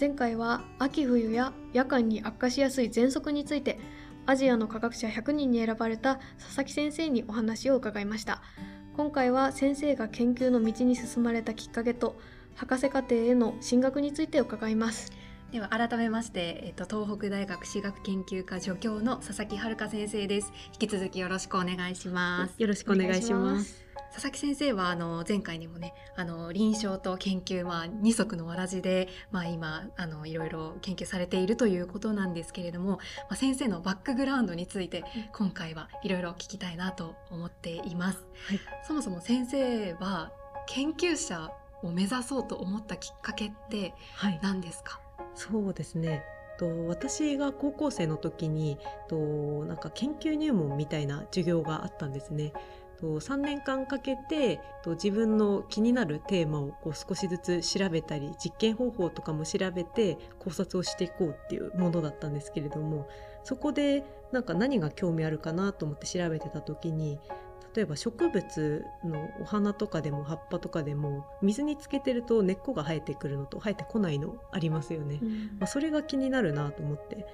前回は秋冬や夜間に悪化しやすい喘息についてアジアの科学者100人に選ばれた佐々木先生にお話を伺いました。今回は先生が研究の道に進まれたきっかけと博士課程への進学について伺います。では改めまして、えっと、東北大学史学研究科助教の佐々木遥先生です。引き続きよろしくお願いします。よろしくお願いします佐々木先生はあの前回にもねあの臨床と研究、まあ、二足のわらじで、まあ、今あのいろいろ研究されているということなんですけれども、まあ、先生のバックグラウンドについて今回はいろいろ聞きたいなと思っています。はい、そもそも先生は研究者を目指そうと思ったきっかけって何ですか、はい、そうですね。と私が高校生の時にとなんか研究入門みたいな授業があったんですね。と3年間かけてと自分の気になるテーマをこう少しずつ調べたり実験方法とかも調べて考察をしていこうっていうものだったんですけれどもそこでなんか何が興味あるかなと思って調べてた時に例えば植物のお花とかでも葉っぱとかでも水につけてると根っこが生えてくるのと生えてこないのありますよね。うん、まあ、それが気になるなと思って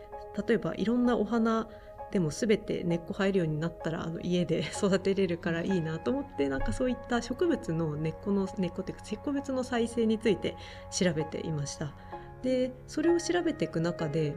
例えばいろんなお花でも全て根っこ生えるようになったらあの家で 育てれるからいいなと思ってなんかそういった植物の根っこの根っこっていうか植物の再生について調べていました。でそれを調べていく中で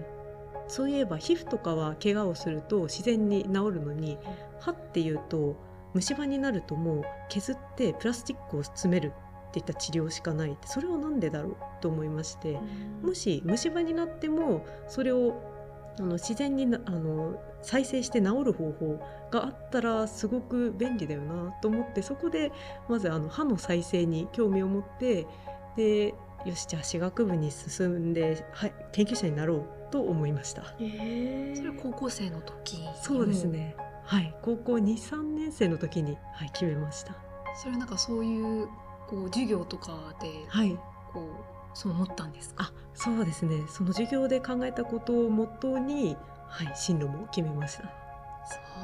そういえば皮膚とかは怪我をすると自然に治るのに歯っていうと虫歯になるともう削ってプラスチックを詰めるっていった治療しかないそれは何でだろうと思いましてもし虫歯になってもそれをあの自然にあの再生して治る方法があったらすごく便利だよなと思ってそこでまずあの歯の再生に興味を持ってでよしじゃあ歯学部に進んで、はい、研究者になろうと思いました。えー、それは高校生の時そうですね。はい。高校23年生の時に、はい、決めました。それはなんかそういうこう授業とかで、はい、こうそう思ったんですか？あそうですね。その授業で考えたことをもとに、はい、進路も決めました。そ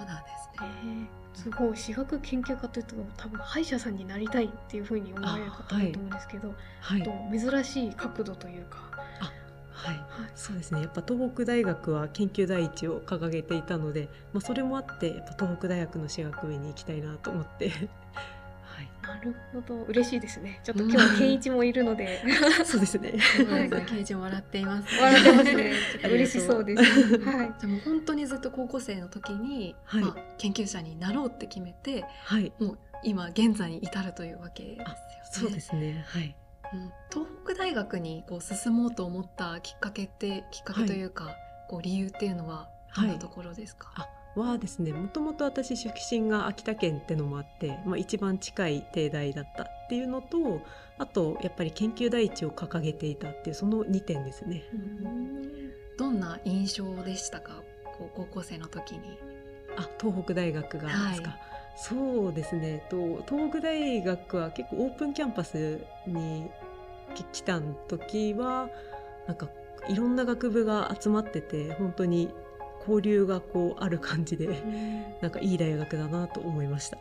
うなんですね、すごい私学研究家というと多分歯医者さんになりたいっていうふうに思われる方だと思うんですけど、はい、と珍しい角度というか。はい、そうですね。やっぱ東北大学は研究第一を掲げていたので、まあ、それもあってやっぱ東北大学の私学部に行きたいなと思ってはい、なるほど。嬉しいですね。ちょっと今日は健一もいるので、そうですね。健一も笑っています。笑ってますね。嬉しそうです。はい。じゃもう本当にずっと高校生の時に、はい。まあ、研究者になろうって決めて、はい、もう今現在に至るというわけですよね。そうですね。はい。うん、東北大学にこう進もうと思ったきっかけってきっかけというか、はい、こう理由っていうのはどんなところですか、はい、はですねもともと私出身が秋田県ってのもあって、まあ、一番近い帝大だったっていうのとあとやっぱり研究第一を掲げていたっていうその2点ですね。どんな印象でしたか？高校生の時に。あ東北大学がですか、はい。そうですね。と東北大学は結構オープンキャンパスに来た時はなんかいろんな学部が集まってて本当に交流がこうある感じで、なんかいい大学だなと思いました。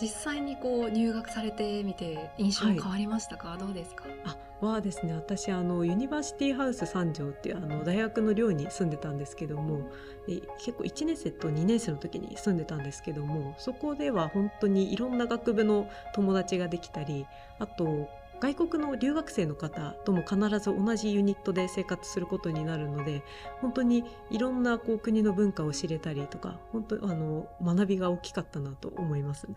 実際にこう入学されてみて印象変わりましたか、はい、どうですか？あはですね。私あのユニバーシティハウス三条っていうあの大学の寮に住んでたんですけども結構1年生と2年生の時に住んでたんですけどもそこでは本当にいろんな学部の友達ができたりあと外国の留学生の方とも必ず同じユニットで生活することになるので本当にいろんなこう国の文化を知れたりとか本当あの学びが大きかったなと思います。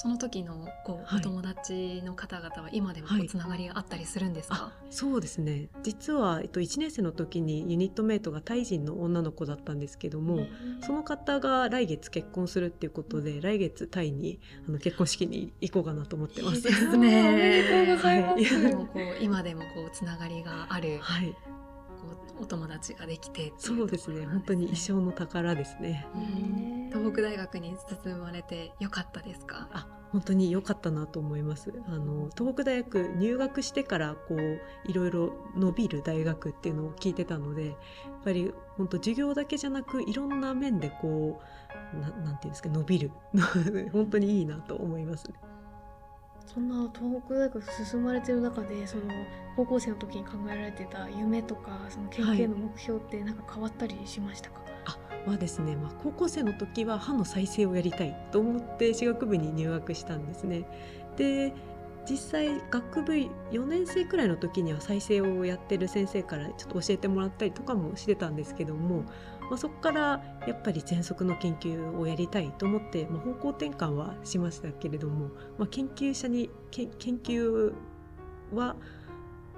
その時のこう、お友達の方々は今でもつながりがあったりするんですか、はい、そうですね。実は、えっと、1年生の時にユニットメイトがタイ人の女の子だったんですけども、その方が来月結婚するっていうことで来月タイにあの結婚式に行こうかなと思ってます。いいですね。おめでとうございます、はい、今でもこうつながりがある、はい、お友達ができて、ね、そうですね。本当に一生の宝ですね。東北大学に進まれてよかったですか？あ本当に良かったなと思います。あの東北大学入学してからこういろいろ伸びる大学っていうのを聞いてたのでやっぱり本当授業だけじゃなくいろんな面でこうななんていうんですか伸びる。本当にいいなと思います。ねそんな東北大学進まれてる中でその高校生の時に考えられてた夢とかその研究の目標ってなんか変わったりしましたか、はですね、まあ、高校生の時は歯の再生をやりたいと思って歯学部に入学したんですね。で実際学部4年生くらいの時には再生をやってる先生からちょっと教えてもらったりとかもしてたんですけども、まあ、そこからやっぱり喘息の研究をやりたいと思って、まあ、方向転換はしましたけれども、まあ、研究者に研究は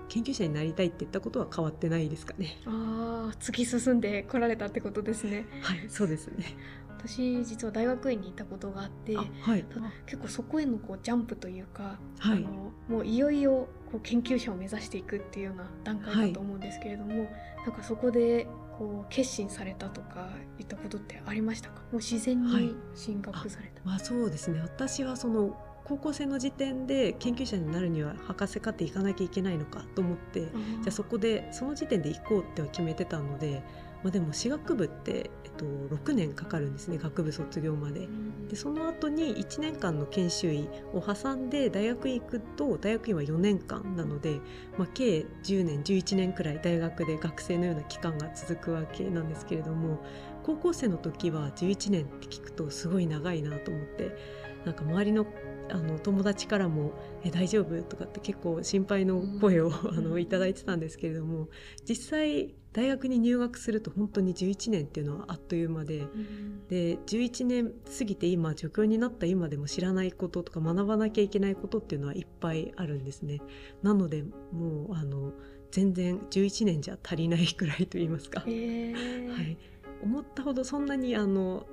研究者になりたいって言ったことは変わってないですかね。ああ突き進んで来られたってことですね。はいそうですね私実は大学院に行ったことがあってはい結構そこへのこうジャンプというか、はいあのもういよいよこう研究者を目指していくっていうような段階だと思うんですけれども、なんかそこでこう決心されたとかいったことってありましたか？もう自然はい。に進学された、まあ、そうですね。私はその高校生の時点で研究者になるには博士課程行かなきゃいけないのかと思ってじゃあそこでその時点で行こうっては決めてたので、まあ、でも歯学部って、えっと、6年かかるんですね学部卒業まで。でその後に1年間の研修医を挟んで大学に行くと大学院は4年間なので、まあ、計10年11年くらい大学で学生のような期間が続くわけなんですけれども高校生の時は11年って聞くとすごい長いなと思ってなんか周りのあの友達からも「え大丈夫?」とかって結構心配の声を、うん あのいただいてたんですけれども実際大学に入学すると本当に11年っていうのはあっという間で。うんで11年過ぎて今助教になった今でも知らないこととか学ばなきゃいけないことっていうのはいっぱいあるんですね。なのでもうあの全然11年じゃ足りないくらいと言いますか、へーはい、思ったほどそんなにあの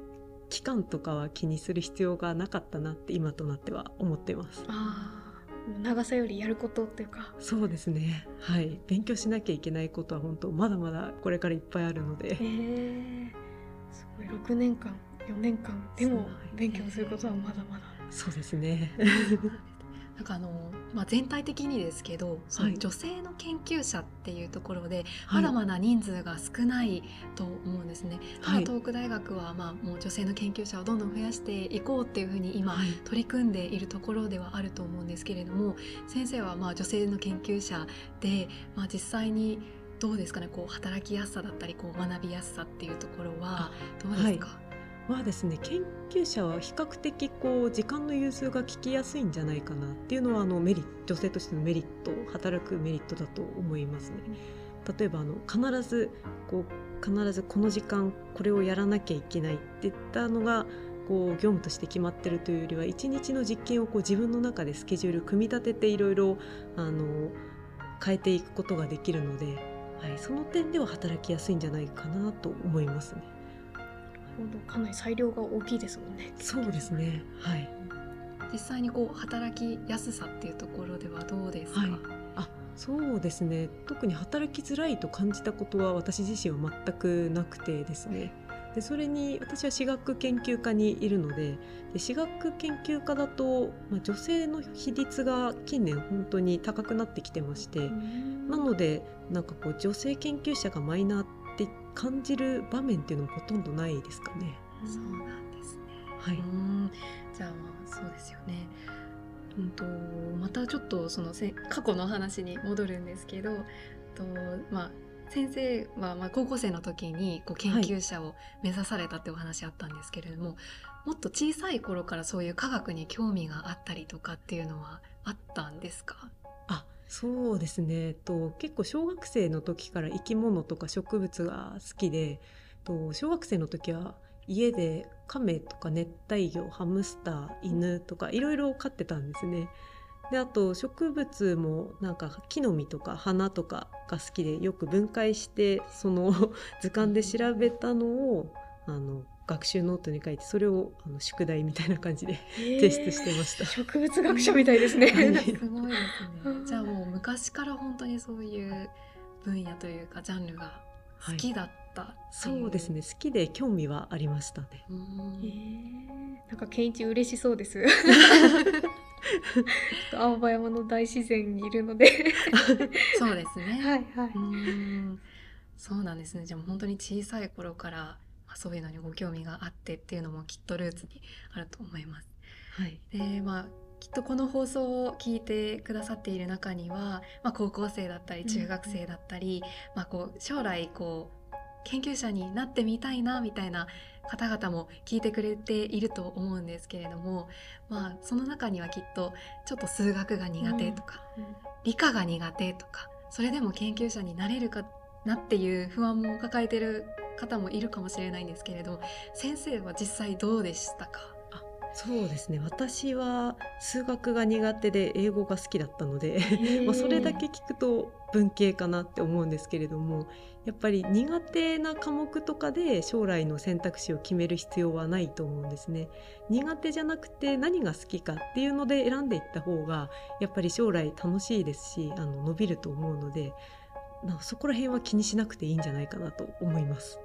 期間とかは気にする必要がなかったなって今となっては思ってます。あーもう長さよりやることっていうかそうですね。はい、勉強しなきゃいけないことは本当まだまだこれからいっぱいあるので。へえすごい6年間4年間でも勉強することはまだまだそうですね。なんかあの、まあ、全体的にですけどはい。女性の研究者っていうところで、はい。まだまだ人数が少ないと思うんですね。たはい。だ東北大学は、まあ、もう女性の研究者をどんどん増やしていこうっていうふうに今、はい。取り組んでいるところではあると思うんですけれども先生はまあ女性の研究者で、まあ、実際にどうですかねこう働きやすさだったりこう学びやすさっていうところはどうですか、はですね研究者は比較的こう時間の融通が利きやすいんじゃないかなっていうのはあのメリット女性としてのメリット働くメリットだと思いますね。例えばあの必ずこう必ずこの時間これをやらなきゃいけないっていったのがこう業務として決まってるというよりは一日の実験をこう自分の中でスケジュール組み立てていろいろあの変えていくことができるので、はい、その点では働きやすいんじゃないかなと思いますね。ほどかなり裁量が大きいですもんねそうですね。はい。実際にこう働きやすさっていうところではどうですか、はいあ、そうですね。特に働きづらいと感じたことは私自身は全くなくてですね。でそれに私は私学研究科にいるのでで私学研究科だと、まあ、女性の比率が近年本当に高くなってきてまして、なのでなんかこう女性研究者がマイナーって感じる場面っていうのはほとんどないですかね。そうなんですね。はい。うんじゃあまあそうですよね。うんとまたちょっとそのせ過去の話に戻るんですけど、とまあ先生はまあ高校生の時にこう研究者を目指されたってお話あったんですけれども、もっと小さい頃からそういう科学に興味があったりとかっていうのはあったんですか？あそうですねと結構小学生の時から生き物とか植物が好きでと小学生の時は家で亀とか熱帯魚ハムスター犬とかいろいろ飼ってたんですね。であと植物もなんか木の実とか花とかが好きでよく分解してその 図鑑で調べたのをあの学習ノートに書いてそれをあの宿題みたいな感じで提出してました。植物学者みたいですね、はい すごいですね。じゃあもう昔から本当にそういう分野というかジャンルが好きだったっていう、そうですね。好きで興味はありましたね。うん。なんか健一嬉しそうです。青葉山の大自然にいるので。そうですね。はいはい。うーん。そうなんですね。じゃあ本当に小さい頃から、まあ、そういうのにご興味があってっていうのもきっとルーツにあると思います。はい、でまあきっとこの放送を聞いてくださっている中には、まあ、高校生だったり中学生だったり、まあ、こう将来こう研究者になってみたいなみたいな方々も聞いてくれていると思うんですけれども、まあ、その中にはきっとちょっと数学が苦手とか、理科が苦手とかそれでも研究者になれるかなっていう不安も抱えてる方もいるかもしれないんですけれど先生は実際どうでしたか？そうですね私は数学が苦手で英語が好きだったのでまあそれだけ聞くと文系かなって思うんですけれどもやっぱり苦手な科目とかで将来の選択肢を決める必要はないと思うんですね。苦手じゃなくて何が好きかっていうので選んでいった方がやっぱり将来楽しいですしあの伸びると思うのでそこら辺は気にしなくていいんじゃないかなと思います。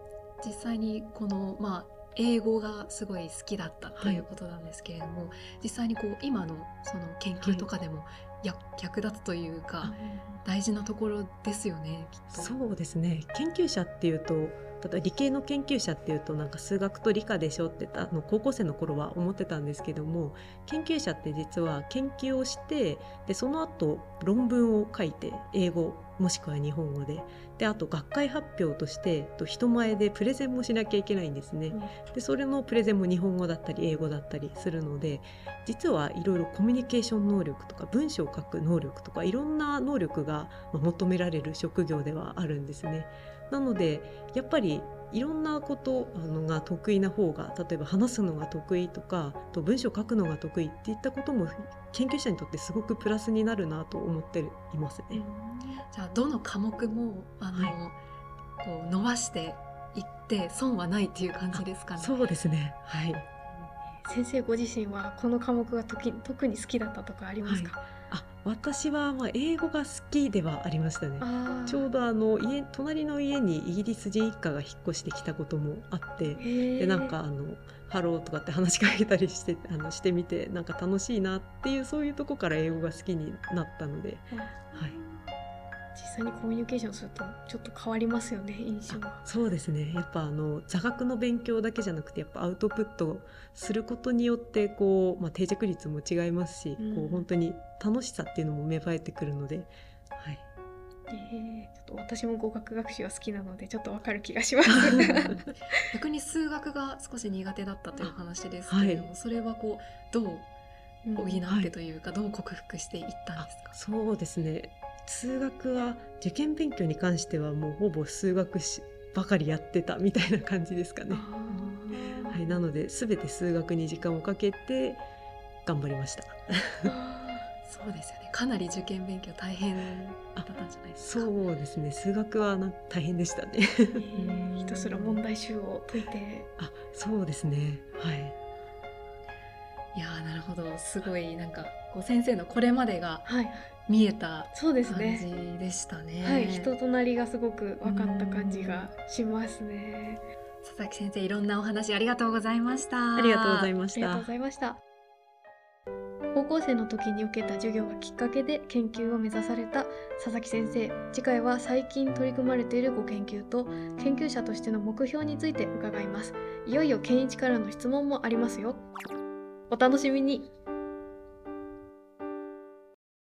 実際にこの、まあ、英語がすごい好きだったということなんですけれども、はい、実際にこう今のその研究とかでも、役立つというか、大事なところですよねそうですね。研究者っていうとただ理系の研究者っていうとなんか数学と理科でしょってあの高校生の頃は思ってたんですけども研究者って実は研究をしてでその後論文を書いて英語もしくは日本語でであと学会発表としてと人前でプレゼンもしなきゃいけないんですね。でそれのプレゼンも日本語だったり英語だったりするので実はいろいろコミュニケーション能力とか文章を書く能力とかいろんな能力が求められる職業ではあるんですね。なのでやっぱりいろんなことあのが得意な方が例えば話すのが得意とかと文章を書くのが得意っていったことも研究者にとってすごくプラスになるなと思っていますね。じゃあどの科目もあの、はい、こう伸ばしていって損はないっていう感じですかね。そうですね。はい。先生ご自身はこの科目が特に好きだったとかありますか？はいあ私はまあ英語が好きではありましたね。ちょうどあの家隣の家にイギリス人一家が引っ越してきたこともあってでなんかあのハローとかって話しかけたりしてあのしてみてなんか楽しいなっていうそういうとこから英語が好きになったので、はい、実際にコミュニケーションするとちょっと変わりますよね印象は。そうですね。やっぱあの座学の勉強だけじゃなくてやっぱアウトプットすることによってこう、まあ、定着率も違いますし、うん、こう本当に楽しさっていうのも芽生えてくるので、はい。えー、ちょっと私も語学学習は好きなのでちょっとわかる気がします。逆に数学が少し苦手だったという話ですけれども、はい、それはこうどう補ってというか、うん。はい、どう克服していったんですか？そうですね数学は受験勉強に関してはもうほぼ数学ばかりやってたみたいな感じですかね。はい、なので全て数学に時間をかけて頑張りました。そうですよね。かなり受験勉強大変だったんじゃないですか。そうですね。数学はな大変でしたね。ひたすら問題集を解いて。あ、そうですね。はい。いやなるほど。すごいなんかこう先生のこれまでが、はい、見えた感じでしたね。はい、人となりがすごく分かった感じがしますね。佐々木先生、いろんなお話ありがとうございました。ありがとうございました。ありがとうございました。高校生の時に受けた授業がきっかけで研究を目指された佐々木先生次回は最近取り組まれているご研究と研究者としての目標について伺いますいよいよ健一からの質問もありますよお楽しみに